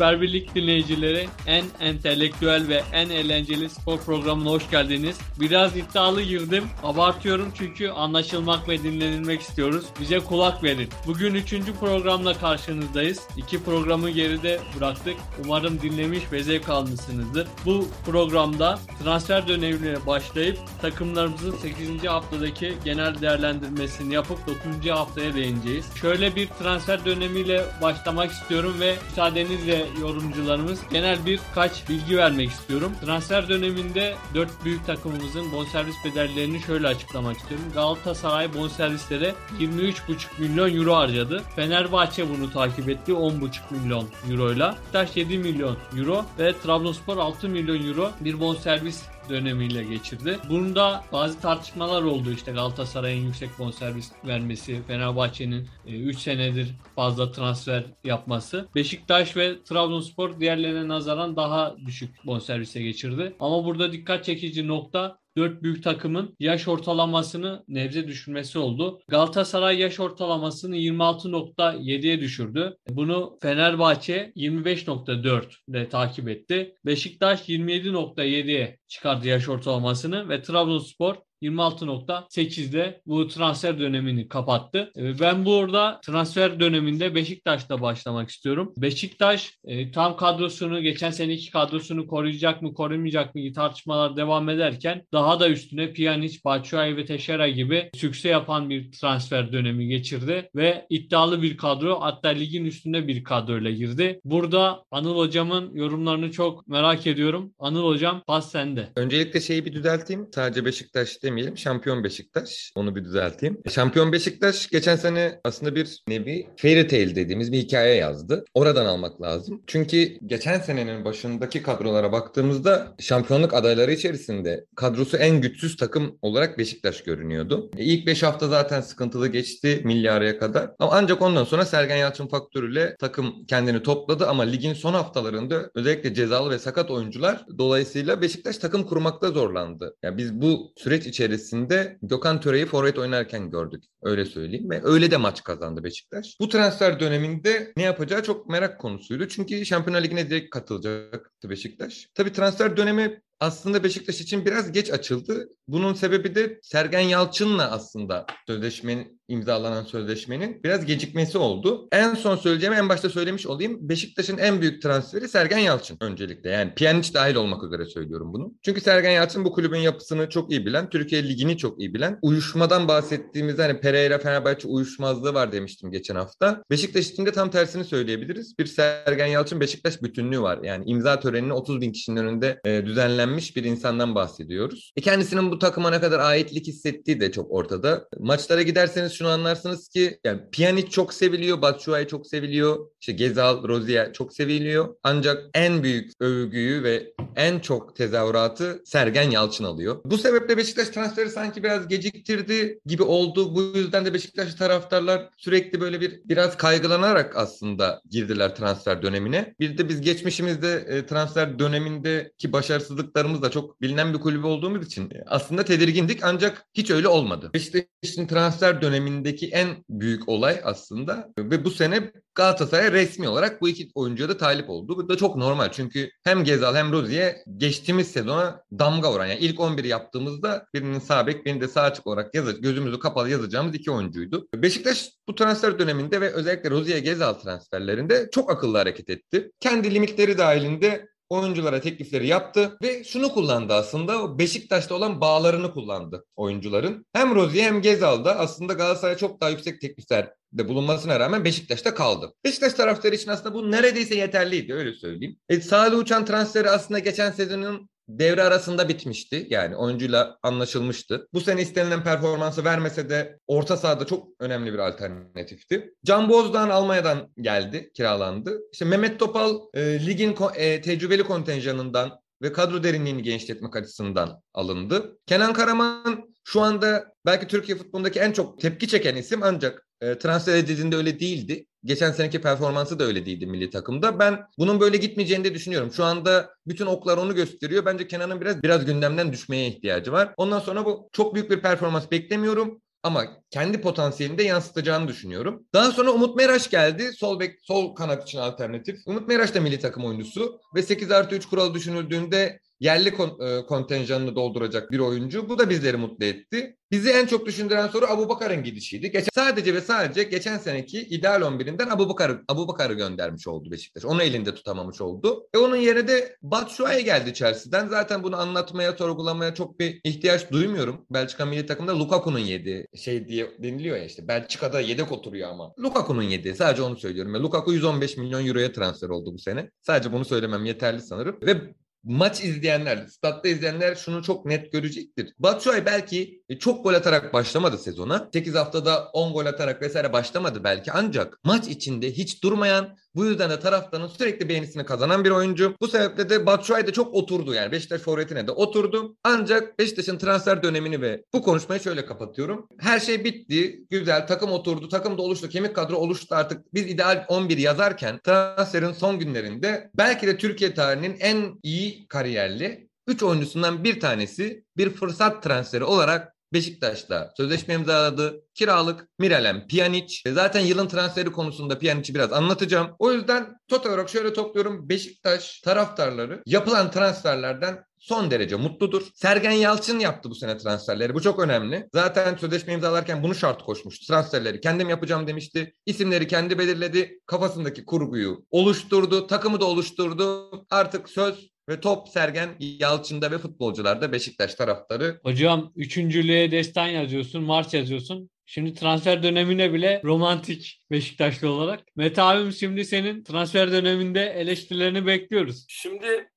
Süper Birlik dinleyicileri en entelektüel ve en eğlenceli spor programına hoş geldiniz. Biraz iddialı girdim. Abartıyorum çünkü anlaşılmak ve dinlenilmek istiyoruz. Bize kulak verin. Bugün üçüncü programla karşınızdayız. İki programı geride bıraktık. Umarım dinlemiş ve zevk almışsınızdır. Bu programda transfer dönemine başlayıp takımlarımızın 8. haftadaki genel değerlendirmesini yapıp 9. haftaya değineceğiz. Şöyle bir transfer dönemiyle başlamak istiyorum ve müsaadenizle yorumcularımız genel birkaç bilgi vermek istiyorum. Transfer döneminde 4 büyük takımımızın bonservis bedellerini şöyle açıklamak istiyorum. Galatasaray bonservislere 23,5 milyon euro harcadı. Fenerbahçe bunu takip etti 10,5 milyon euroyla. Beşiktaş 7 milyon euro ve Trabzonspor 6 milyon euro bir bonservis dönemiyle geçirdi. Bunda bazı tartışmalar oldu işte Galatasaray'ın yüksek bonservis vermesi, Fenerbahçe'nin 3 e, senedir fazla transfer yapması. Beşiktaş ve Trabzonspor diğerlerine nazaran daha düşük bonservise geçirdi. Ama burada dikkat çekici nokta 4 büyük takımın yaş ortalamasını nebze düşürmesi oldu. Galatasaray yaş ortalamasını 26.7'ye düşürdü. Bunu Fenerbahçe 25.4 ile takip etti. Beşiktaş 27.7'ye çıkardı yaş ortalamasını ve Trabzonspor 26.8'de bu transfer dönemini kapattı. Ee, ben burada transfer döneminde Beşiktaş'ta başlamak istiyorum. Beşiktaş e, tam kadrosunu, geçen seneki kadrosunu koruyacak mı, korumayacak mı tartışmalar devam ederken daha da üstüne Pjanic, Batshuayi ve Teşera gibi sükse yapan bir transfer dönemi geçirdi ve iddialı bir kadro hatta ligin üstünde bir kadroyla girdi. Burada Anıl Hocam'ın yorumlarını çok merak ediyorum. Anıl Hocam pas sende. Öncelikle şeyi bir düzelteyim. Sadece Beşiktaş demeyelim. Şampiyon Beşiktaş. Onu bir düzelteyim. Şampiyon Beşiktaş geçen sene aslında bir nevi fairy tale dediğimiz bir hikaye yazdı. Oradan almak lazım. Çünkü geçen senenin başındaki kadrolara baktığımızda şampiyonluk adayları içerisinde kadrosu en güçsüz takım olarak Beşiktaş görünüyordu. E, ilk 5 hafta zaten sıkıntılı geçti milyaraya kadar. Ama ancak ondan sonra Sergen Yalçın faktörüyle takım kendini topladı ama ligin son haftalarında özellikle cezalı ve sakat oyuncular dolayısıyla Beşiktaş takım kurmakta zorlandı. Yani biz bu süreç içerisinde içerisinde Gökhan Töre'yi forvet oynarken gördük. Öyle söyleyeyim ve öyle de maç kazandı Beşiktaş. Bu transfer döneminde ne yapacağı çok merak konusuydu. Çünkü Şampiyonlar Ligi'ne direkt katılacaktı Beşiktaş. Tabii transfer dönemi aslında Beşiktaş için biraz geç açıldı. Bunun sebebi de Sergen Yalçın'la aslında sözleşmenin imzalanan sözleşmenin biraz gecikmesi oldu. En son söyleyeceğim en başta söylemiş olayım. Beşiktaş'ın en büyük transferi Sergen Yalçın öncelikle. Yani Pjanic dahil olmak üzere söylüyorum bunu. Çünkü Sergen Yalçın bu kulübün yapısını çok iyi bilen, Türkiye Ligi'ni çok iyi bilen. Uyuşmadan bahsettiğimizde hani Pereira Fenerbahçe uyuşmazlığı var demiştim geçen hafta. Beşiktaş için de tam tersini söyleyebiliriz. Bir Sergen Yalçın Beşiktaş bütünlüğü var. Yani imza törenini 30 bin kişinin önünde e, düzenlenmiş bir insandan bahsediyoruz. E kendisinin bu takıma ne kadar aitlik hissettiği de çok ortada. Maçlara giderseniz şunu anlarsınız ki yani Pjanic çok seviliyor, Batshuayi çok seviliyor, işte Gezal, Rozier çok seviliyor. Ancak en büyük övgüyü ve en çok tezahüratı Sergen Yalçın alıyor. Bu sebeple Beşiktaş transferi sanki biraz geciktirdi gibi oldu. Bu yüzden de Beşiktaş taraftarlar sürekli böyle bir biraz kaygılanarak aslında girdiler transfer dönemine. Bir de biz geçmişimizde e, transfer dönemindeki başarısızlıklarımız da çok bilinen bir kulübü olduğumuz için aslında tedirgindik ancak hiç öyle olmadı. Beşiktaş'ın transfer dönemindeki en büyük olay aslında ve bu sene Galatasaray resmi olarak bu iki oyuncuya da talip oldu. Bu da çok normal çünkü hem Gezal hem Rozier geçtiğimiz sezona damga vuran. Yani ilk 11 yaptığımızda birinin sağ bek, birinin de sağ açık olarak yazı, gözümüzü kapalı yazacağımız iki oyuncuydu. Beşiktaş bu transfer döneminde ve özellikle Rozier Gezal transferlerinde çok akıllı hareket etti. Kendi limitleri dahilinde oyunculara teklifleri yaptı ve şunu kullandı aslında Beşiktaş'ta olan bağlarını kullandı oyuncuların. Hem Rozier hem Gezal'da aslında Galatasaray'a çok daha yüksek teklifler de bulunmasına rağmen Beşiktaş'ta kaldı. Beşiktaş taraftarı için aslında bu neredeyse yeterliydi öyle söyleyeyim. E, Salih Uçan transferi aslında geçen sezonun devre arasında bitmişti. Yani oyuncuyla anlaşılmıştı. Bu sene istenilen performansı vermese de orta sahada çok önemli bir alternatifti. Can Bozdağ'ın Almanya'dan geldi, kiralandı. İşte Mehmet Topal e, ligin e, tecrübeli kontenjanından ve kadro derinliğini genişletmek açısından alındı. Kenan Karaman şu anda belki Türkiye futbolundaki en çok tepki çeken isim ancak e, transfer edildiğinde öyle değildi. Geçen seneki performansı da öyle değildi milli takımda. Ben bunun böyle gitmeyeceğini de düşünüyorum. Şu anda bütün oklar onu gösteriyor. Bence Kenan'ın biraz biraz gündemden düşmeye ihtiyacı var. Ondan sonra bu çok büyük bir performans beklemiyorum. ama kendi potansiyelini de yansıtacağını düşünüyorum. Daha sonra Umut Meraş geldi. Sol bek, sol kanat için alternatif. Umut Meraş da milli takım oyuncusu ve 8 artı 3 kuralı düşünüldüğünde yerli e, kontenjanını dolduracak bir oyuncu. Bu da bizleri mutlu etti. Bizi en çok düşündüren soru Abu Bakar'ın gidişiydi. Geçen, sadece ve sadece geçen seneki ideal 11'inden Abu Bakar'ı Abu Bakar'ı göndermiş oldu Beşiktaş. Onu elinde tutamamış oldu. E onun yerine de Batshuayi geldi Chelsea'den. Zaten bunu anlatmaya, sorgulamaya çok bir ihtiyaç duymuyorum. Belçika milli takımda Lukaku'nun yedi şey diye deniliyor ya işte. Belçika'da yedek oturuyor ama. Lukaku'nun yedi. Sadece onu söylüyorum. Ve Lukaku 115 milyon euroya transfer oldu bu sene. Sadece bunu söylemem yeterli sanırım. Ve maç izleyenler, statta izleyenler şunu çok net görecektir. Batshuayi belki çok gol atarak başlamadı sezona. 8 haftada 10 gol atarak vesaire başlamadı belki ancak maç içinde hiç durmayan bu yüzden de taraftarın sürekli beğenisini kazanan bir oyuncu. Bu sebeple de Batshuayi de çok oturdu yani Beşiktaş forvetine de oturdu. Ancak Beşiktaş'ın transfer dönemini ve bu konuşmayı şöyle kapatıyorum. Her şey bitti. Güzel takım oturdu. Takım da oluştu. Kemik kadro oluştu artık. Biz ideal 11 yazarken transferin son günlerinde belki de Türkiye tarihinin en iyi kariyerli 3 oyuncusundan bir tanesi bir fırsat transferi olarak Beşiktaş'ta sözleşme imzaladı. Kiralık Miralem Pjanic. E, zaten yılın transferi konusunda Pjanic'i biraz anlatacağım. O yüzden total olarak şöyle topluyorum. Beşiktaş taraftarları yapılan transferlerden son derece mutludur. Sergen Yalçın yaptı bu sene transferleri. Bu çok önemli. Zaten sözleşme imzalarken bunu şart koşmuştu. Transferleri kendim yapacağım demişti. İsimleri kendi belirledi. Kafasındaki kurguyu oluşturdu. Takımı da oluşturdu. Artık söz ve top Sergen Yalçın'da ve futbolcularda Beşiktaş taraftarı. Hocam üçüncülüğe destan yazıyorsun, marş yazıyorsun. Şimdi transfer dönemine bile romantik Beşiktaşlı olarak. Mete abim şimdi senin transfer döneminde eleştirilerini bekliyoruz. Şimdi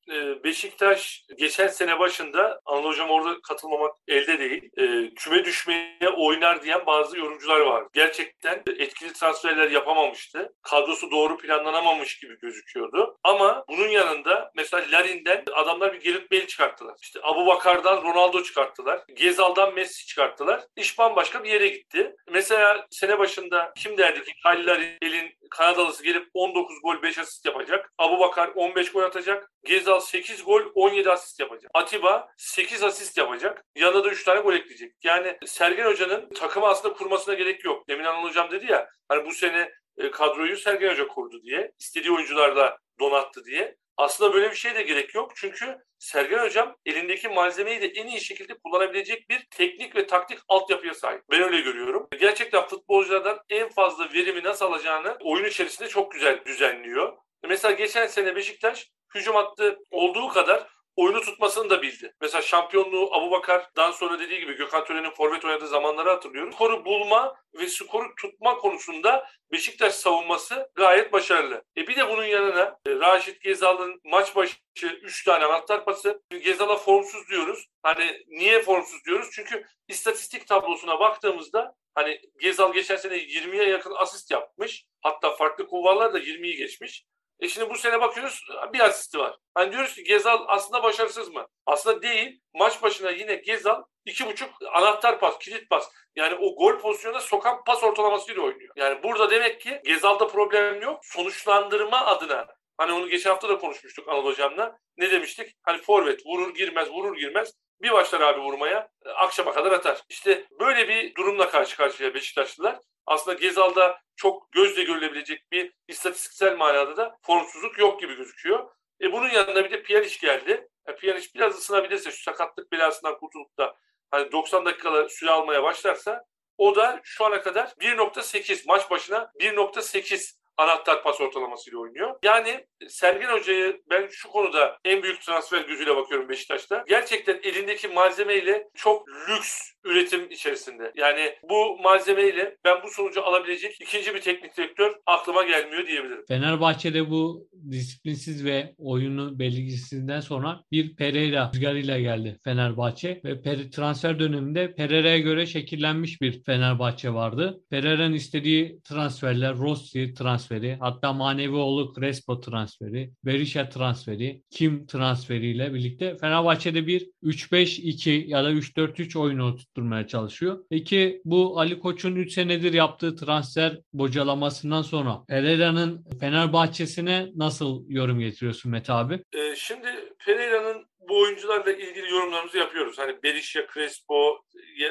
Beşiktaş geçen sene başında Anıl Hocam orada katılmamak elde değil. E, küme düşmeye oynar diyen bazı yorumcular var. Gerçekten etkili transferler yapamamıştı. Kadrosu doğru planlanamamış gibi gözüküyordu. Ama bunun yanında mesela Larin'den adamlar bir Gerrit Bale çıkarttılar. İşte Abu Bakar'dan Ronaldo çıkarttılar. Gezal'dan Messi çıkarttılar. İş bambaşka bir yere gitti. Mesela sene başında kim derdi ki Kyle Larin'in Kanadalısı gelip 19 gol 5 asist yapacak. Abu Bakar 15 gol atacak. Gezal 8 gol 17 asist yapacak. Atiba 8 asist yapacak. Yanında da 3 tane gol ekleyecek. Yani Sergen Hoca'nın takımı aslında kurmasına gerek yok. Demin Anıl Hocam dedi ya hani bu sene e, kadroyu Sergen Hoca kurdu diye. istediği oyuncularla donattı diye. Aslında böyle bir şeye de gerek yok. Çünkü Sergen Hocam elindeki malzemeyi de en iyi şekilde kullanabilecek bir teknik ve taktik altyapıya sahip. Ben öyle görüyorum. Gerçekten futbolculardan en fazla verimi nasıl alacağını oyun içerisinde çok güzel düzenliyor. Mesela geçen sene Beşiktaş hücum hattı olduğu kadar oyunu tutmasını da bildi. Mesela şampiyonluğu Abu Bakar'dan sonra dediği gibi Gökhan Tören'in forvet oynadığı zamanları hatırlıyorum. Skoru bulma ve skoru tutma konusunda Beşiktaş savunması gayet başarılı. E bir de bunun yanına e, Raşit Gezal'ın maç başı 3 tane anahtar pası. Gezal'a formsuz diyoruz. Hani niye formsuz diyoruz? Çünkü istatistik tablosuna baktığımızda hani Gezal geçen sene 20'ye yakın asist yapmış. Hatta farklı kulvarlar da 20'yi geçmiş. E şimdi bu sene bakıyoruz bir asisti var. Hani diyoruz ki Gezal aslında başarısız mı? Aslında değil. Maç başına yine Gezal iki buçuk anahtar pas, kilit pas. Yani o gol pozisyonuna sokan pas ortalamasıyla oynuyor. Yani burada demek ki Gezal'da problem yok. Sonuçlandırma adına Hani onu geçen hafta da konuşmuştuk Anıl Hocam'la. Ne demiştik? Hani forvet vurur girmez vurur girmez. Bir başlar abi vurmaya akşama kadar atar. İşte böyle bir durumla karşı karşıya Beşiktaşlılar. Aslında Gezal'da çok gözle görülebilecek bir istatistiksel manada da formsuzluk yok gibi gözüküyor. E bunun yanında bir de Pjanic geldi. E Pjanic biraz ısınabilirse şu sakatlık belasından kurtulup da hani 90 dakikalar süre almaya başlarsa o da şu ana kadar 1.8 maç başına 1.8 anahtar pas ortalamasıyla oynuyor. Yani Sergen Hoca'yı ben şu konuda en büyük transfer gözüyle bakıyorum Beşiktaş'ta. Gerçekten elindeki malzemeyle çok lüks üretim içerisinde. Yani bu malzemeyle ben bu sonucu alabilecek ikinci bir teknik direktör aklıma gelmiyor diyebilirim. Fenerbahçe'de bu disiplinsiz ve oyunu belirgisizliğinden sonra bir Pereira rüzgarıyla geldi Fenerbahçe ve transfer döneminde Pereira'ya göre şekillenmiş bir Fenerbahçe vardı. Pereira'nın istediği transferler Rossi transferi, hatta Manevioğlu Crespo transferi, Berisha transferi, Kim transferiyle birlikte Fenerbahçe'de bir 3-5-2 ya da 3-4-3 oyunu tutturmaya çalışıyor. Peki bu Ali Koç'un 3 senedir yaptığı transfer bocalamasından sonra Pereira'nın Fenerbahçe'sine nasıl yorum getiriyorsun Mete abi? Ee, şimdi Pereira'nın bu oyuncularla ilgili yorumlarımızı yapıyoruz. Hani Berisha, Crespo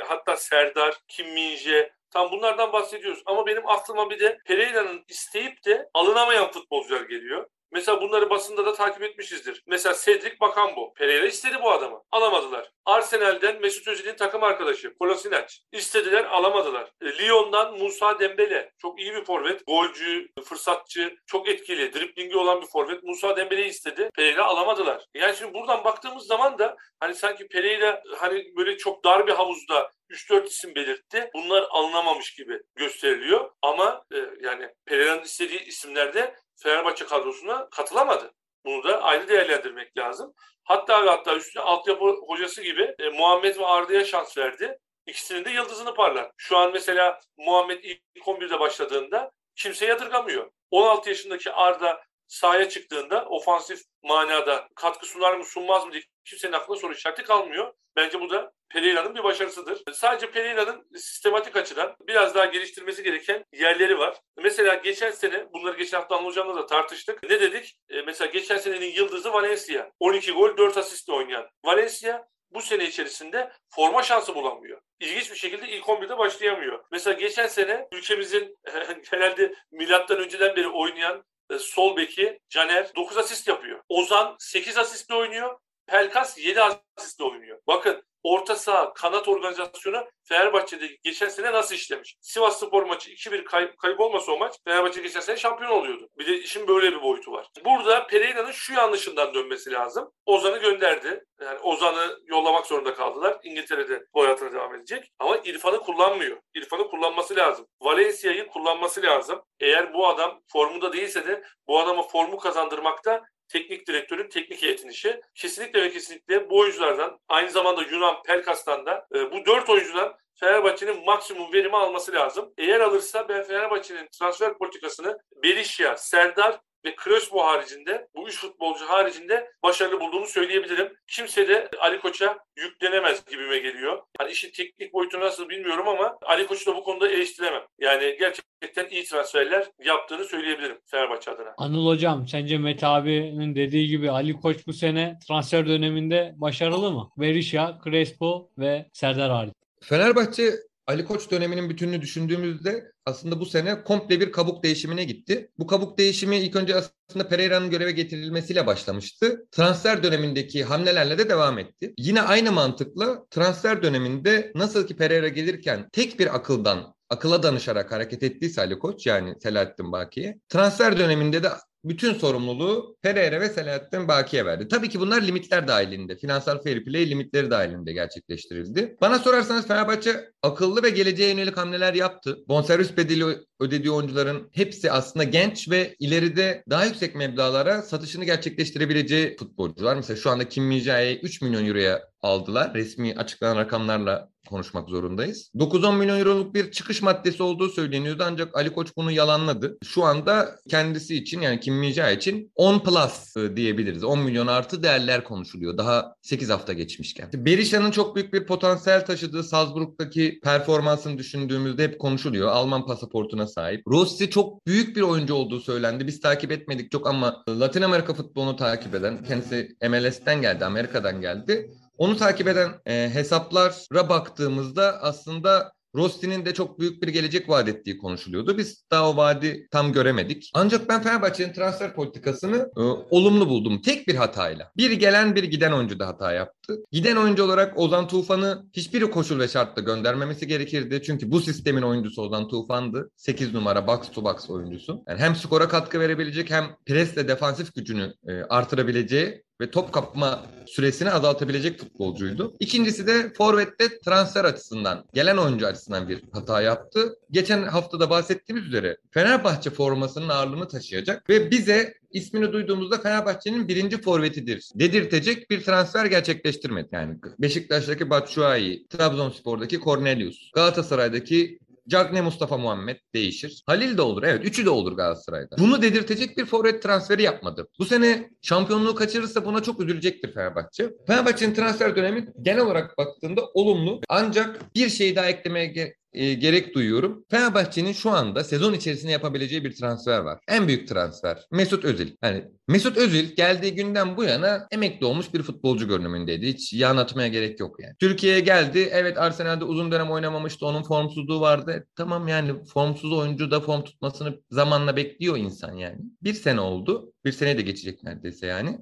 hatta Serdar, Kim Minje, Tam bunlardan bahsediyoruz. Ama benim aklıma bir de Pereira'nın isteyip de alınamayan futbolcular geliyor. Mesela bunları basında da takip etmişizdir. Mesela Cedric Bakambo. Pereira istedi bu adamı. Alamadılar. Arsenal'den Mesut Özil'in takım arkadaşı Kolasinac. İstediler alamadılar. E, Lyon'dan Musa Dembele. Çok iyi bir forvet. Golcü, fırsatçı, çok etkili, driplingi olan bir forvet. Musa Dembele'yi istedi. Pereira alamadılar. Yani şimdi buradan baktığımız zaman da hani sanki Pereira hani böyle çok dar bir havuzda 3-4 isim belirtti. Bunlar alınamamış gibi gösteriliyor. Ama e, yani Pereira'nın istediği isimlerde Fenerbahçe kadrosuna katılamadı. Bunu da ayrı değerlendirmek lazım. Hatta ve hatta üstüne altyapı hocası gibi e, Muhammed ve Arda'ya şans verdi. İkisinin de yıldızını parlar. Şu an mesela Muhammed ilk 11'de başladığında kimse yadırgamıyor. 16 yaşındaki Arda sahaya çıktığında ofansif manada katkı sunar mı sunmaz mı diye kimsenin aklına soru işareti kalmıyor. Bence bu da Pereira'nın bir başarısıdır. Sadece Pereira'nın sistematik açıdan biraz daha geliştirmesi gereken yerleri var. Mesela geçen sene, bunları geçen hafta Anıl Hocam'la da tartıştık. Ne dedik? E, mesela geçen senenin yıldızı Valencia. 12 gol, 4 asistle oynayan. Valencia bu sene içerisinde forma şansı bulamıyor. İlginç bir şekilde ilk 11'de başlayamıyor. Mesela geçen sene ülkemizin herhalde milattan önceden beri oynayan e, sol beki Caner 9 asist yapıyor. Ozan 8 asistle oynuyor. Pelkas 7 asistle oynuyor. Bakın orta saha kanat organizasyonu Fenerbahçe'de geçen sene nasıl işlemiş? Sivas Spor maçı 2-1 kay- kayıp olmasa o maç Fenerbahçe geçen sene şampiyon oluyordu. Bir de işin böyle bir boyutu var. Burada Pereira'nın şu yanlışından dönmesi lazım. Ozan'ı gönderdi. Yani Ozan'ı yollamak zorunda kaldılar. İngiltere'de bu hayatına devam edecek. Ama İrfan'ı kullanmıyor. İrfan'ı kullanması lazım. Valencia'yı kullanması lazım. Eğer bu adam formunda değilse de bu adama formu kazandırmakta teknik direktörün teknik heyetin işi. Kesinlikle ve kesinlikle bu oyunculardan aynı zamanda Yunan Pelkas'tan da e, bu dört oyuncudan Fenerbahçe'nin maksimum verimi alması lazım. Eğer alırsa ben Fenerbahçe'nin transfer politikasını Berisha, Serdar ve Crespo haricinde bu üç futbolcu haricinde başarılı bulduğumu söyleyebilirim. Kimse de Ali Koç'a yüklenemez gibime geliyor. Hani işin teknik boyutu nasıl bilmiyorum ama Ali Koç'u da bu konuda eleştiremem. Yani gerçekten iyi transferler yaptığını söyleyebilirim Fenerbahçe adına. Anıl Hocam sence Mete abinin dediği gibi Ali Koç bu sene transfer döneminde başarılı mı? Berisha, Crespo ve Serdar hariç. Fenerbahçe Ali Koç döneminin bütününü düşündüğümüzde aslında bu sene komple bir kabuk değişimine gitti. Bu kabuk değişimi ilk önce aslında Pereira'nın göreve getirilmesiyle başlamıştı. Transfer dönemindeki hamlelerle de devam etti. Yine aynı mantıkla transfer döneminde nasıl ki Pereira gelirken tek bir akıldan akıla danışarak hareket ettiyse Ali Koç yani Selahattin Baki'ye transfer döneminde de bütün sorumluluğu Pereira ve Selahattin Baki'ye verdi. Tabii ki bunlar limitler dahilinde. Finansal fair play limitleri dahilinde gerçekleştirildi. Bana sorarsanız Fenerbahçe akıllı ve geleceğe yönelik hamleler yaptı. Bonservis bedeli ödediği oyuncuların hepsi aslında genç ve ileride daha yüksek meblalara satışını gerçekleştirebileceği futbolcular. Mesela şu anda Kim Min-jae'yi 3 milyon euroya aldılar. Resmi açıklanan rakamlarla konuşmak zorundayız. 9-10 milyon euroluk bir çıkış maddesi olduğu söyleniyordu ancak Ali Koç bunu yalanladı. Şu anda kendisi için yani Kim Min-jae için 10 plus e, diyebiliriz. 10 milyon artı değerler konuşuluyor. Daha 8 hafta geçmişken. Berisha'nın çok büyük bir potansiyel taşıdığı Salzburg'daki performansını düşündüğümüzde hep konuşuluyor. Alman pasaportuna sahip. Rossi çok büyük bir oyuncu olduğu söylendi. Biz takip etmedik çok ama Latin Amerika futbolunu takip eden kendisi MLS'ten geldi, Amerika'dan geldi. Onu takip eden e, hesaplara baktığımızda aslında Rossi'nin de çok büyük bir gelecek vaat ettiği konuşuluyordu. Biz daha o vaadi tam göremedik. Ancak ben Fenerbahçe'nin transfer politikasını e, olumlu buldum. Tek bir hatayla. Bir gelen bir giden oyuncu da hata yaptı. Giden oyuncu olarak Ozan Tufan'ı hiçbir koşul ve şartla göndermemesi gerekirdi. Çünkü bu sistemin oyuncusu Ozan Tufan'dı. 8 numara box to box oyuncusu. Yani hem skora katkı verebilecek hem presle defansif gücünü e, artırabileceği ve top kapma süresini azaltabilecek futbolcuydu. İkincisi de forvette transfer açısından, gelen oyuncu açısından bir hata yaptı. Geçen haftada bahsettiğimiz üzere Fenerbahçe formasının ağırlığını taşıyacak ve bize ismini duyduğumuzda Fenerbahçe'nin birinci forvetidir dedirtecek bir transfer gerçekleştirmedi. Yani Beşiktaş'taki Batshuayi, Trabzonspor'daki Cornelius, Galatasaray'daki Cagne Mustafa Muhammed değişir. Halil de olur. Evet üçü de olur Galatasaray'da. Bunu dedirtecek bir forvet transferi yapmadı. Bu sene şampiyonluğu kaçırırsa buna çok üzülecektir Fenerbahçe. Fenerbahçe'nin transfer dönemi genel olarak baktığında olumlu. Ancak bir şey daha eklemeye e, gerek duyuyorum. Fenerbahçe'nin şu anda sezon içerisinde yapabileceği bir transfer var. En büyük transfer Mesut Özil. Yani Mesut Özil geldiği günden bu yana emekli olmuş bir futbolcu görünümündeydi. Hiç yan atmaya gerek yok yani. Türkiye'ye geldi. Evet Arsenal'de uzun dönem oynamamıştı. Onun formsuzluğu vardı. Tamam yani formsuz oyuncu da form tutmasını zamanla bekliyor insan yani. Bir sene oldu. Bir sene de geçecek neredeyse yani.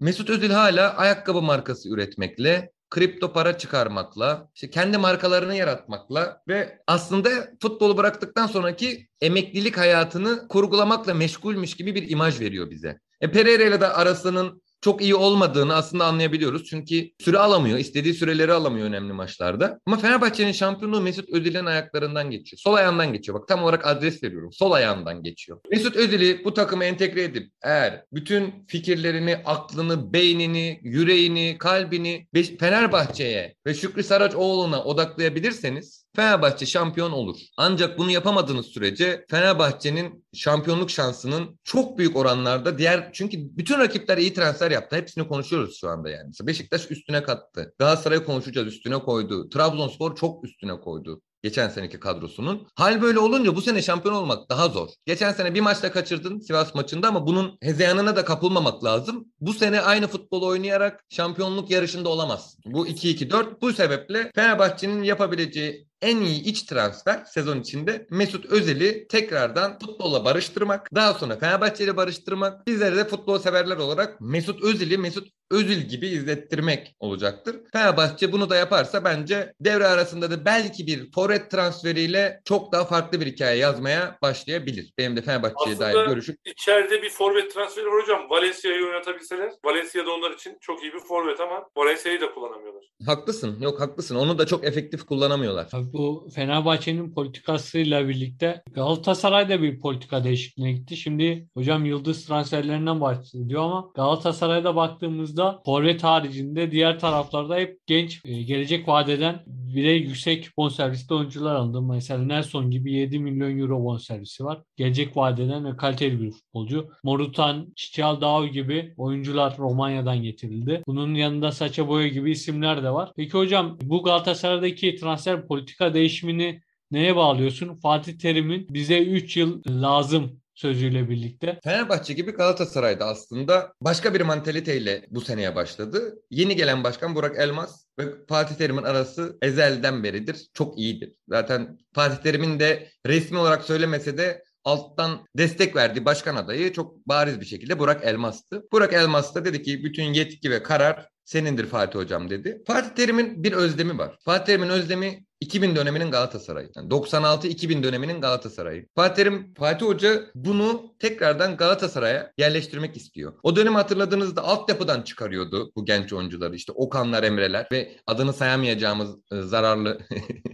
Mesut Özil hala ayakkabı markası üretmekle, kripto para çıkarmakla, işte kendi markalarını yaratmakla ve aslında futbolu bıraktıktan sonraki emeklilik hayatını kurgulamakla meşgulmüş gibi bir imaj veriyor bize. E Pereira ile de arasının çok iyi olmadığını aslında anlayabiliyoruz. Çünkü süre alamıyor. istediği süreleri alamıyor önemli maçlarda. Ama Fenerbahçe'nin şampiyonluğu Mesut Özil'in ayaklarından geçiyor. Sol ayağından geçiyor. Bak tam olarak adres veriyorum. Sol ayağından geçiyor. Mesut Özil'i bu takıma entegre edip eğer bütün fikirlerini, aklını, beynini, yüreğini, kalbini Fenerbahçe'ye ve Şükrü Saracoğlu'na odaklayabilirseniz Fenerbahçe şampiyon olur. Ancak bunu yapamadığınız sürece Fenerbahçe'nin şampiyonluk şansının çok büyük oranlarda diğer çünkü bütün rakipler iyi transfer yaptı. Hepsini konuşuyoruz şu anda yani. Beşiktaş üstüne kattı. Galatasaray konuşacağız üstüne koydu. Trabzonspor çok üstüne koydu. Geçen seneki kadrosunun. Hal böyle olunca bu sene şampiyon olmak daha zor. Geçen sene bir maçta kaçırdın Sivas maçında ama bunun hezeyanına da kapılmamak lazım. Bu sene aynı futbol oynayarak şampiyonluk yarışında olamazsın. Bu 2-2-4. Bu sebeple Fenerbahçe'nin yapabileceği en iyi iç transfer sezon içinde Mesut Özil'i tekrardan futbolla barıştırmak, daha sonra Fenerbahçe ile barıştırmak, bizleri de futbol severler olarak Mesut Özil'i Mesut Özil gibi izlettirmek olacaktır. Fenerbahçe bunu da yaparsa bence devre arasında da belki bir forvet transferiyle çok daha farklı bir hikaye yazmaya başlayabilir. Benim de Fenerbahçe'ye dair görüşüm. içeride bir forvet transferi var hocam. Valencia'yı oynatabilseler. Valencia da onlar için çok iyi bir forvet ama Valencia'yı da kullanamıyorlar. Haklısın. Yok haklısın. Onu da çok efektif kullanamıyorlar. Tabii bu Fenerbahçe'nin politikasıyla birlikte Galatasaray da bir politika değişikliğine gitti. Şimdi hocam yıldız transferlerinden bahsediyor ama Galatasaray'da baktığımızda forvet haricinde diğer taraflarda hep genç e, gelecek vadeden bire yüksek bonservisli oyuncular alındı. Mesela Nelson gibi 7 milyon euro bonservisi var. Gelecek vadeden ve kaliteli bir futbolcu. Morutan, Çiçaldao gibi oyuncular Romanya'dan getirildi. Bunun yanında Saça Boya gibi isimler de var. Peki hocam bu Galatasaray'daki transfer politika değişimini neye bağlıyorsun? Fatih Terim'in bize 3 yıl lazım sözüyle birlikte. Fenerbahçe gibi Galatasaray'da aslında başka bir mantaliteyle bu seneye başladı. Yeni gelen başkan Burak Elmas ve Fatih Terim'in arası ezelden beridir. Çok iyidir. Zaten Fatih Terim'in de resmi olarak söylemese de alttan destek verdiği başkan adayı çok bariz bir şekilde Burak Elmas'tı. Burak Elmas da dedi ki bütün yetki ve karar senindir Fatih Hocam dedi. Fatih Terim'in bir özlemi var. Fatih Terim'in özlemi 2000 döneminin Galatasaray'ı. Yani 96-2000 döneminin Galatasaray'ı. Fatih Terim, Fatih Hoca bunu tekrardan Galatasaray'a yerleştirmek istiyor. O dönemi hatırladığınızda altyapıdan çıkarıyordu bu genç oyuncuları. İşte Okanlar, Emreler ve adını sayamayacağımız e, zararlı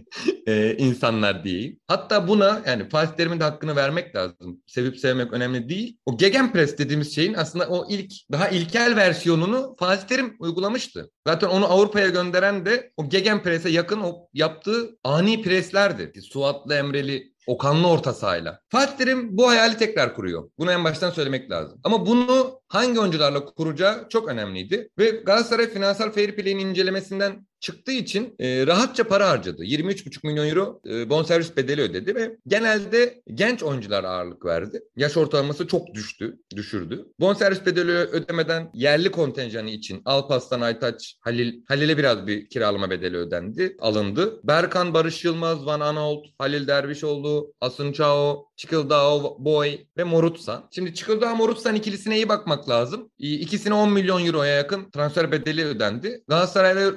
e, insanlar diyeyim. Hatta buna yani Fatih Terim'in de hakkını vermek lazım. Sevip sevmek önemli değil. O Gegenpress dediğimiz şeyin aslında o ilk daha ilkel versiyonunu Fatih Terim uygulamıştı. Zaten onu Avrupa'ya gönderen de o Gegenpress'e yakın o yaptığı ani preslerdi. Suatlı Emreli Okanlı orta sahayla. Fatih Terim bu hayali tekrar kuruyor. Bunu en baştan söylemek lazım. Ama bunu hangi oyuncularla kuracağı çok önemliydi. Ve Galatasaray finansal fair play'in incelemesinden çıktığı için e, rahatça para harcadı. 23,5 milyon euro e, bonservis bedeli ödedi ve genelde genç oyuncular ağırlık verdi. Yaş ortalaması çok düştü, düşürdü. Bonservis bedeli ödemeden yerli kontenjanı için Alpaslan, Aytaç, Halil, Halil'e biraz bir kiralama bedeli ödendi, alındı. Berkan, Barış Yılmaz, Van Aanholt, Halil Dervişoğlu, Asuncao, Çıkıldao, Boy ve Morutsan. Şimdi Çıkıldao, Morutsan ikilisine iyi bakmak lazım. İkisine 10 milyon euroya yakın transfer bedeli ödendi. Galatasaray ve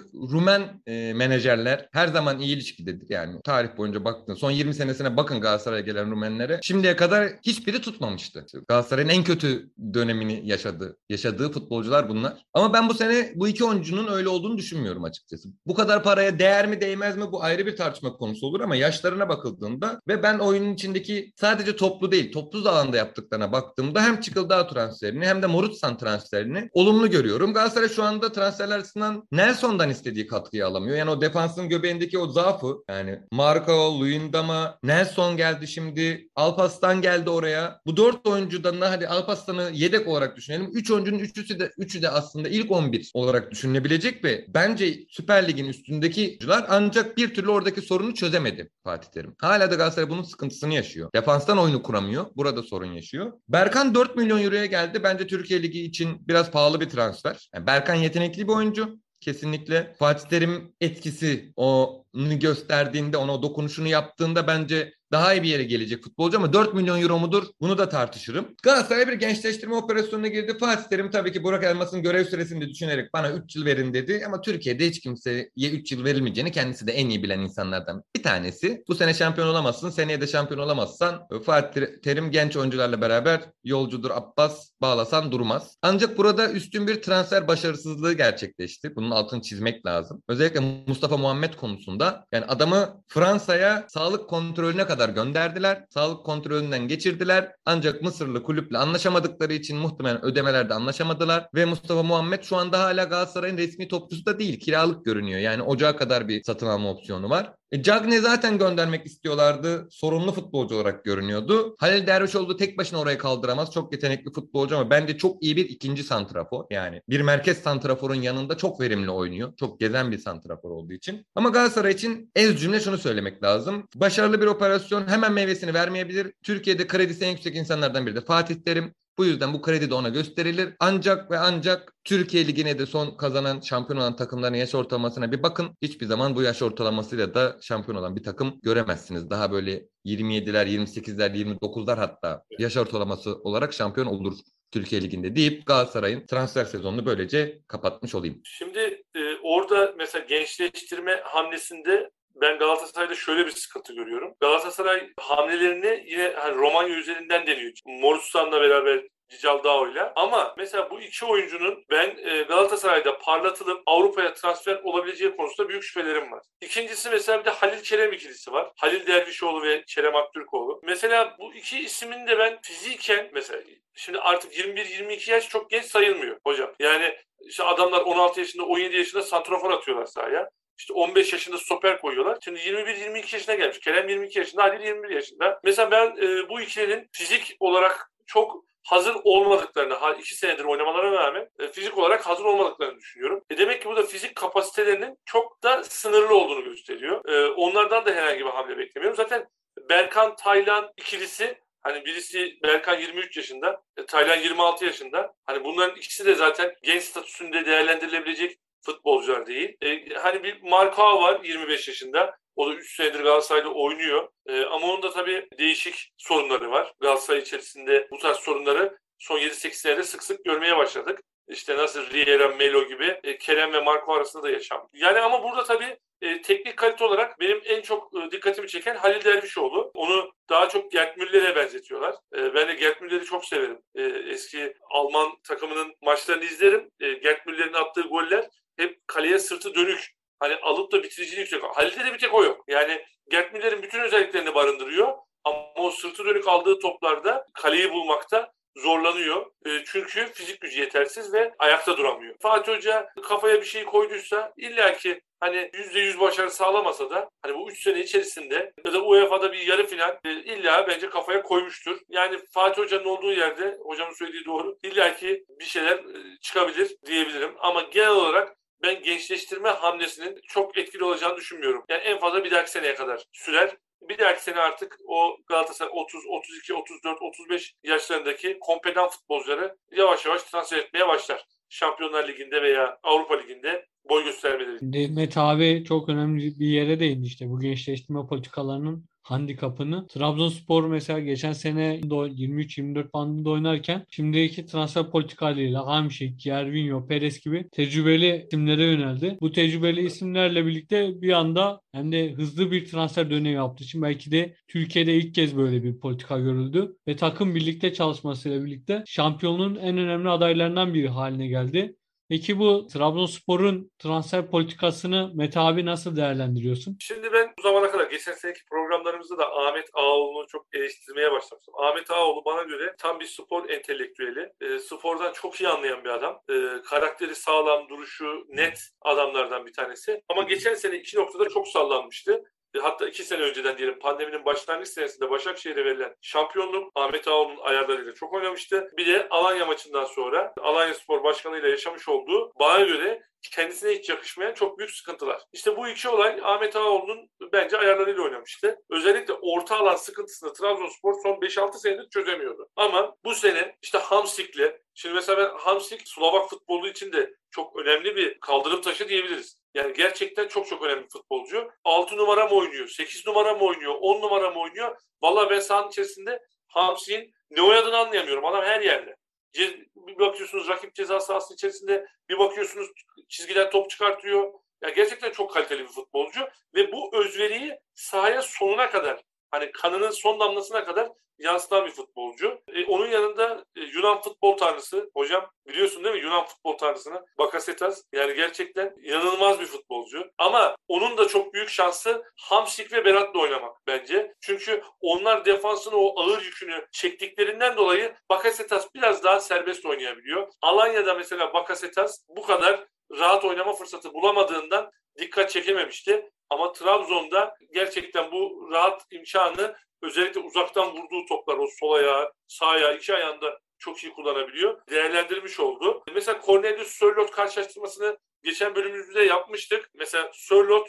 Rumen e, menajerler her zaman iyi ilişkidedir. Yani tarih boyunca baktın. Son 20 senesine bakın Galatasaray'a gelen Rumenlere. Şimdiye kadar hiçbiri tutmamıştı. Galatasaray'ın en kötü dönemini yaşadı. Yaşadığı futbolcular bunlar. Ama ben bu sene bu iki oyuncunun öyle olduğunu düşünmüyorum açıkçası. Bu kadar paraya değer mi değmez mi bu ayrı bir tartışma konusu olur ama yaşlarına bakıldığında ve ben oyunun içindeki sadece toplu değil, toplu alanda yaptıklarına baktığımda hem Çıkıldağ transferini hem de Morutsan transferini olumlu görüyorum. Galatasaray şu anda transferler açısından Nelson'dan istediği katkıyı alamıyor. Yani o defansın göbeğindeki o zaafı yani Marco, Luyendama, Nelson geldi şimdi, Alpaslan geldi oraya. Bu dört oyuncudan da hadi Alpaslan'ı yedek olarak düşünelim. Üç oyuncunun üçüsü de üçü de aslında ilk 11 olarak düşünülebilecek ve bence Süper Lig'in üstündeki oyuncular ancak bir türlü oradaki sorunu çözemedi Fatih Terim. Hala da Galatasaray bunun sıkıntısını yaşıyor. Defanstan oyunu kuramıyor. Burada sorun yaşıyor. Berkan 4 milyon euroya geldi. Bence Türkiye Ligi için biraz pahalı bir transfer. Yani Berkan yetenekli bir oyuncu kesinlikle. Fatih Terim etkisi onu gösterdiğinde, ona dokunuşunu yaptığında bence daha iyi bir yere gelecek futbolcu ama 4 milyon euro mudur? Bunu da tartışırım. Galatasaray bir gençleştirme operasyonuna girdi. Fatih Terim tabii ki Burak Elmas'ın görev süresini düşünerek bana 3 yıl verin dedi. Ama Türkiye'de hiç kimseye 3 yıl verilmeyeceğini kendisi de en iyi bilen insanlardan bir tanesi. Bu sene şampiyon olamazsın, seneye de şampiyon olamazsan Fatih Terim genç oyuncularla beraber yolcudur Abbas bağlasan durmaz. Ancak burada üstün bir transfer başarısızlığı gerçekleşti. Bunun altını çizmek lazım. Özellikle Mustafa Muhammed konusunda yani adamı Fransa'ya sağlık kontrolüne kadar gönderdiler. Sağlık kontrolünden geçirdiler. Ancak Mısırlı kulüple anlaşamadıkları için muhtemelen ödemelerde anlaşamadılar. Ve Mustafa Muhammed şu anda hala Galatasaray'ın resmi topçusu da değil. Kiralık görünüyor. Yani ocağa kadar bir satın alma opsiyonu var. E, Cagne zaten göndermek istiyorlardı. Sorunlu futbolcu olarak görünüyordu. Halil Dervişoğlu tek başına orayı kaldıramaz. Çok yetenekli futbolcu ama bence çok iyi bir ikinci santrafor. Yani bir merkez santraforun yanında çok verimli oynuyor. Çok gezen bir santrafor olduğu için. Ama Galatasaray için ez cümle şunu söylemek lazım. Başarılı bir operasyon hemen meyvesini vermeyebilir. Türkiye'de kredisi en yüksek insanlardan biri de Fatih Terim. Bu yüzden bu kredi de ona gösterilir. Ancak ve ancak Türkiye Ligi'ne de son kazanan şampiyon olan takımların yaş ortalamasına bir bakın. Hiçbir zaman bu yaş ortalamasıyla da şampiyon olan bir takım göremezsiniz. Daha böyle 27'ler, 28'ler, 29'lar hatta yaş ortalaması olarak şampiyon olur Türkiye Ligi'nde deyip Galatasaray'ın transfer sezonunu böylece kapatmış olayım. Şimdi e, orada mesela gençleştirme hamlesinde ben Galatasaray'da şöyle bir sıkıntı görüyorum. Galatasaray hamlelerini yine hani Romanya üzerinden deniyor. Morustan'la beraber Cicaldao'yla. Ama mesela bu iki oyuncunun ben e, Galatasaray'da parlatılıp Avrupa'ya transfer olabileceği konusunda büyük şüphelerim var. İkincisi mesela bir de Halil Kerem ikilisi var. Halil Dervişoğlu ve Kerem Aktürkoğlu. Mesela bu iki ismin de ben fiziken mesela şimdi artık 21-22 yaş çok genç sayılmıyor hocam. Yani işte adamlar 16 yaşında 17 yaşında santrafor atıyorlar sahaya. İşte 15 yaşında stoper koyuyorlar. Şimdi 21-22 yaşına gelmiş. Kerem 22 yaşında, Halil 21 yaşında. Mesela ben e, bu ikilinin fizik olarak çok hazır olmadıklarını, iki senedir oynamalarına rağmen e, fizik olarak hazır olmadıklarını düşünüyorum. E demek ki bu da fizik kapasitelerinin çok da sınırlı olduğunu gösteriyor. E, onlardan da herhangi bir hamle beklemiyorum. Zaten Berkan Taylan ikilisi Hani birisi Berkan 23 yaşında, e, Taylan 26 yaşında. Hani bunların ikisi de zaten genç statüsünde değerlendirilebilecek futbolcular değil. E, hani bir Marka var 25 yaşında. O da 3 senedir Galatasaray'da oynuyor. E, ama onun da tabii değişik sorunları var. Galatasaray içerisinde bu tarz sorunları son 7-8 senede sık sık görmeye başladık. İşte nasıl Riera, Melo gibi e, Kerem ve Marco arasında da yaşam. Yani ama burada tabii e, teknik kalite olarak benim en çok e, dikkatimi çeken Halil Dervişoğlu. Onu daha çok Gert Müller'e benzetiyorlar. E, ben de Gert Müller'i çok severim. E, eski Alman takımının maçlarını izlerim. E, Gert Müller'in attığı goller hep kaleye sırtı dönük. Hani alıp da bitiriciliği yüksek. Halil'de de bir tek o yok. Yani Gert Müller'in bütün özelliklerini barındırıyor. Ama o sırtı dönük aldığı toplarda kaleyi bulmakta zorlanıyor. E, çünkü fizik gücü yetersiz ve ayakta duramıyor. Fatih Hoca kafaya bir şey koyduysa illaki hani %100 başarı sağlamasa da hani bu 3 sene içerisinde ya da UEFA'da bir yarı final e, illa bence kafaya koymuştur. Yani Fatih Hoca'nın olduğu yerde hocamın söylediği doğru illaki bir şeyler e, çıkabilir diyebilirim. Ama genel olarak ben gençleştirme hamlesinin çok etkili olacağını düşünmüyorum. Yani en fazla bir dahaki seneye kadar sürer. Bir dahaki sene artık o Galatasaray 30, 32, 34, 35 yaşlarındaki kompedan futbolcuları yavaş yavaş transfer etmeye başlar. Şampiyonlar Ligi'nde veya Avrupa Ligi'nde boy göstermeleri. Mehmet abi çok önemli bir yere değindi işte bu gençleştirme politikalarının handikapını. Trabzonspor mesela geçen sene 23-24 bandında oynarken şimdiki transfer politikalarıyla Hamşik, Gervinho, Perez gibi tecrübeli isimlere yöneldi. Bu tecrübeli isimlerle birlikte bir anda hem de hızlı bir transfer dönemi yaptığı için belki de Türkiye'de ilk kez böyle bir politika görüldü ve takım birlikte çalışmasıyla birlikte şampiyonluğun en önemli adaylarından biri haline geldi. Peki bu Trabzonspor'un transfer politikasını Mete abi nasıl değerlendiriyorsun? Şimdi ben bu zamana kadar geçen seneki programlarımızda da Ahmet Ağoğlu'nu çok eleştirmeye başlamıştım. Ahmet Ağoğlu bana göre tam bir spor entelektüeli. E, spordan çok iyi anlayan bir adam. E, karakteri sağlam, duruşu net adamlardan bir tanesi. Ama geçen sene iki noktada çok sallanmıştı hatta iki sene önceden diyelim pandeminin başlangıç senesinde Başakşehir'e verilen şampiyonluk Ahmet Ağoğlu'nun ayarlarıyla çok oynamıştı. Bir de Alanya maçından sonra Alanya Spor Başkanı ile yaşamış olduğu bana göre kendisine hiç yakışmayan çok büyük sıkıntılar. İşte bu iki olay Ahmet Ağaoğlu'nun bence ayarlarıyla oynamıştı. Özellikle orta alan sıkıntısını Trabzonspor son 5-6 senedir çözemiyordu. Ama bu sene işte Hamsik'le, şimdi mesela ben Hamsik Slovak futbolu için de çok önemli bir kaldırım taşı diyebiliriz. Yani gerçekten çok çok önemli futbolcu. 6 numara mı oynuyor, 8 numara mı oynuyor, 10 numara mı oynuyor? Vallahi ben sahanın içerisinde Hamsik'in ne oynadığını anlayamıyorum. Adam her yerde. Bir bakıyorsunuz rakip ceza sahası içerisinde bir bakıyorsunuz çizgiden top çıkartıyor. Ya gerçekten çok kaliteli bir futbolcu ve bu özveriyi sahaya sonuna kadar hani kanının son damlasına kadar yansıtan bir futbolcu. E, onun yanında e, Yunan futbol tanrısı hocam biliyorsun değil mi Yunan futbol tanrısını Bakasetas yani gerçekten inanılmaz bir futbolcu. Ama onun da çok büyük şansı Hamşik ve Berat'la oynamak bence. Çünkü onlar defansın o ağır yükünü çektiklerinden dolayı Bakasetas biraz daha serbest oynayabiliyor. Alanya'da mesela Bakasetas bu kadar rahat oynama fırsatı bulamadığından dikkat çekememişti. Ama Trabzon'da gerçekten bu rahat imkanı özellikle uzaktan vurduğu toplar o sol ayağı, sağ ayağı, iki ayağında çok iyi kullanabiliyor. Değerlendirmiş oldu. Mesela Cornelius Sörloth karşılaştırmasını geçen bölümümüzde yapmıştık. Mesela Sörloth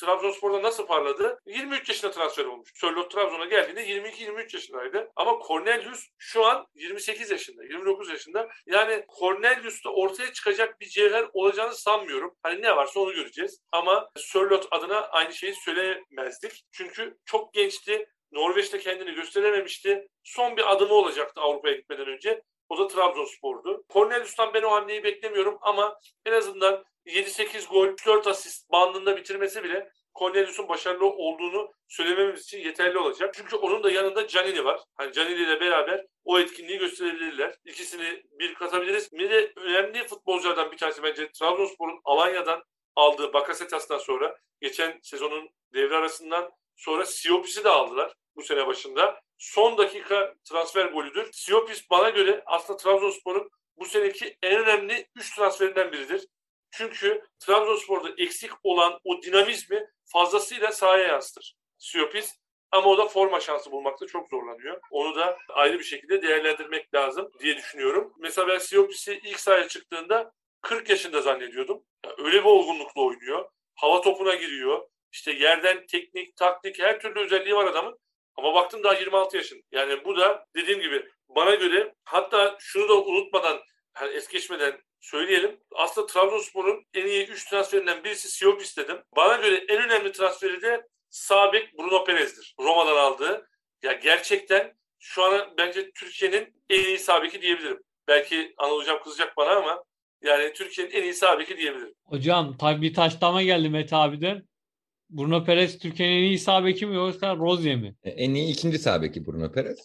Trabzonspor'da nasıl parladı? 23 yaşında transfer olmuş. Sörloth Trabzon'a geldiğinde 22-23 yaşındaydı. Ama Cornelius şu an 28 yaşında, 29 yaşında. Yani Cornelius'ta ortaya çıkacak bir cevher olacağını sanmıyorum. Hani ne varsa onu göreceğiz. Ama Sörloth adına aynı şeyi söylemezdik. Çünkü çok gençti. Norveç'te kendini gösterememişti. Son bir adımı olacaktı Avrupa'ya gitmeden önce. O da Trabzonspor'du. Cornelius'tan ben o hamleyi beklemiyorum ama en azından 7-8 gol, 4 asist bandında bitirmesi bile Cornelius'un başarılı olduğunu söylememiz için yeterli olacak. Çünkü onun da yanında Canini var. Hani Canini ile beraber o etkinliği gösterebilirler. İkisini bir katabiliriz. Bir de önemli futbolculardan bir tanesi bence Trabzonspor'un Alanya'dan aldığı Bakasetas'tan sonra geçen sezonun devre arasından sonra Siopis'i de aldılar bu sene başında. Son dakika transfer golüdür. Siopis bana göre aslında Trabzonspor'un bu seneki en önemli 3 transferinden biridir. Çünkü Trabzonspor'da eksik olan o dinamizmi fazlasıyla sahaya yansıtır. Siopis ama o da forma şansı bulmakta çok zorlanıyor. Onu da ayrı bir şekilde değerlendirmek lazım diye düşünüyorum. Mesela ben Siopis'i ilk sahaya çıktığında 40 yaşında zannediyordum. Yani öyle bir olgunlukla oynuyor. Hava topuna giriyor. İşte yerden teknik, taktik her türlü özelliği var adamın. Ama baktım daha 26 yaşında. Yani bu da dediğim gibi bana göre hatta şunu da unutmadan yani es geçmeden söyleyelim. Aslında Trabzonspor'un en iyi 3 transferinden birisi Siopis dedim. Bana göre en önemli transferi de Sabek Bruno Perez'dir. Roma'dan aldığı. Ya gerçekten şu an bence Türkiye'nin en iyi sabeki diyebilirim. Belki Anıl kızacak bana ama yani Türkiye'nin en iyi sabeki diyebilirim. Hocam tabii bir taşlama geldi Mete abiden. Bruno Perez Türkiye'nin en iyi sağ mi yoksa Rozier mi? E, en iyi ikinci sağ Bruno Perez.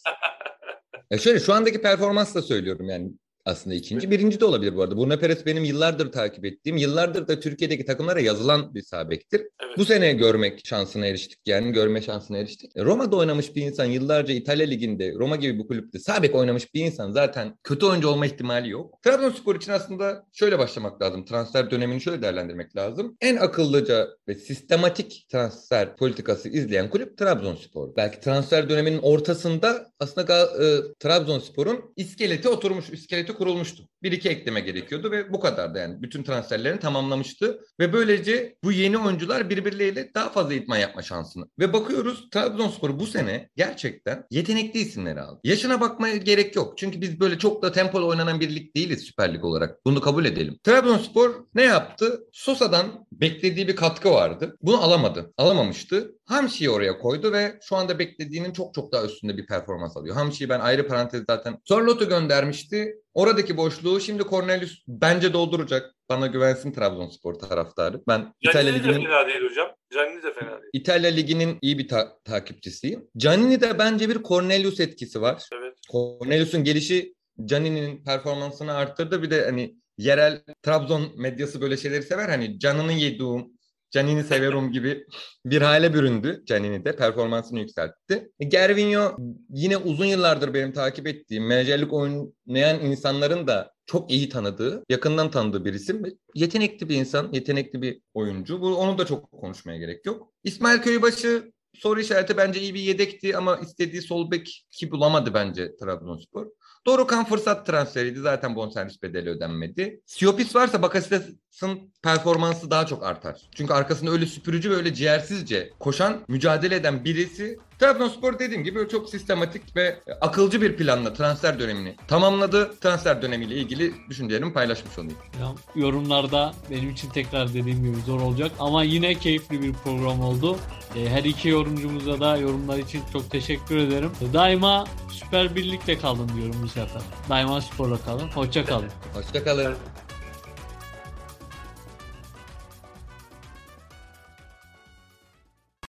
ya şöyle şu andaki performansla söylüyorum yani aslında ikinci. Birinci de olabilir bu arada. Bruno Perez benim yıllardır takip ettiğim, yıllardır da Türkiye'deki takımlara yazılan bir sabektir. Evet. Bu sene görmek şansına eriştik yani görme şansına eriştik. E, Roma'da oynamış bir insan yıllarca İtalya Ligi'nde, Roma gibi bir kulüpte sabek oynamış bir insan zaten kötü oyuncu olma ihtimali yok. Trabzonspor için aslında şöyle başlamak lazım. Transfer dönemini şöyle değerlendirmek lazım. En akıllıca ve sistematik transfer politikası izleyen kulüp Trabzonspor. Belki transfer döneminin ortasında aslında e, Trabzonspor'un iskeleti oturmuş, iskeleti kurulmuştu. Bir iki ekleme gerekiyordu ve bu kadardı yani. Bütün transferlerini tamamlamıştı. Ve böylece bu yeni oyuncular birbirleriyle daha fazla idman yapma şansını. Ve bakıyoruz Trabzonspor bu sene gerçekten yetenekli isimleri aldı. Yaşına bakmaya gerek yok. Çünkü biz böyle çok da tempolu oynanan bir lig değiliz Süper Lig olarak. Bunu kabul edelim. Trabzonspor ne yaptı? Sosa'dan beklediği bir katkı vardı. Bunu alamadı. Alamamıştı. Hamşi'yi oraya koydu ve şu anda beklediğinin çok çok daha üstünde bir performans alıyor. Hamşi'yi ben ayrı parantez zaten Sorlot'u göndermişti. Oradaki boşluğu şimdi Cornelius bence dolduracak. Bana güvensin Trabzonspor taraftarı. Ben Canini İtalya Ligi'nin de fena değil hocam. Canini de fena değil. İtalya Ligi'nin iyi bir ta- takipçisiyim. Canini'de bence bir Cornelius etkisi var. Evet. Cornelius'un gelişi Canini'nin performansını arttırdı. Bir de hani yerel Trabzon medyası böyle şeyleri sever. Hani canını yediğim Canini severum gibi bir hale büründü Canini de. Performansını yükseltti. E, Gervinho yine uzun yıllardır benim takip ettiğim, menajerlik oynayan insanların da çok iyi tanıdığı, yakından tanıdığı bir isim. Yetenekli bir insan, yetenekli bir oyuncu. Bu, onu da çok konuşmaya gerek yok. İsmail Köybaşı soru işareti bence iyi bir yedekti ama istediği sol bek ki bulamadı bence Trabzonspor. Dorukan fırsat transferiydi. Zaten bonservis bedeli ödenmedi. Siopis varsa Bakasetas'ın performansı daha çok artar. Çünkü arkasında öyle süpürücü ve öyle ciğersizce koşan, mücadele eden birisi Trabzonspor dediğim gibi çok sistematik ve akılcı bir planla transfer dönemini tamamladı. Transfer dönemiyle ilgili düşüncelerimi paylaşmış olayım. Ya, yorumlarda benim için tekrar dediğim gibi zor olacak ama yine keyifli bir program oldu. E, Her iki yorumcumuza da yorumlar için çok teşekkür ederim. Daima Süper Birlik'te kalın diyorum bu sefer. Daima sporla kalın. Hoşça kalın. Hoşçakalın.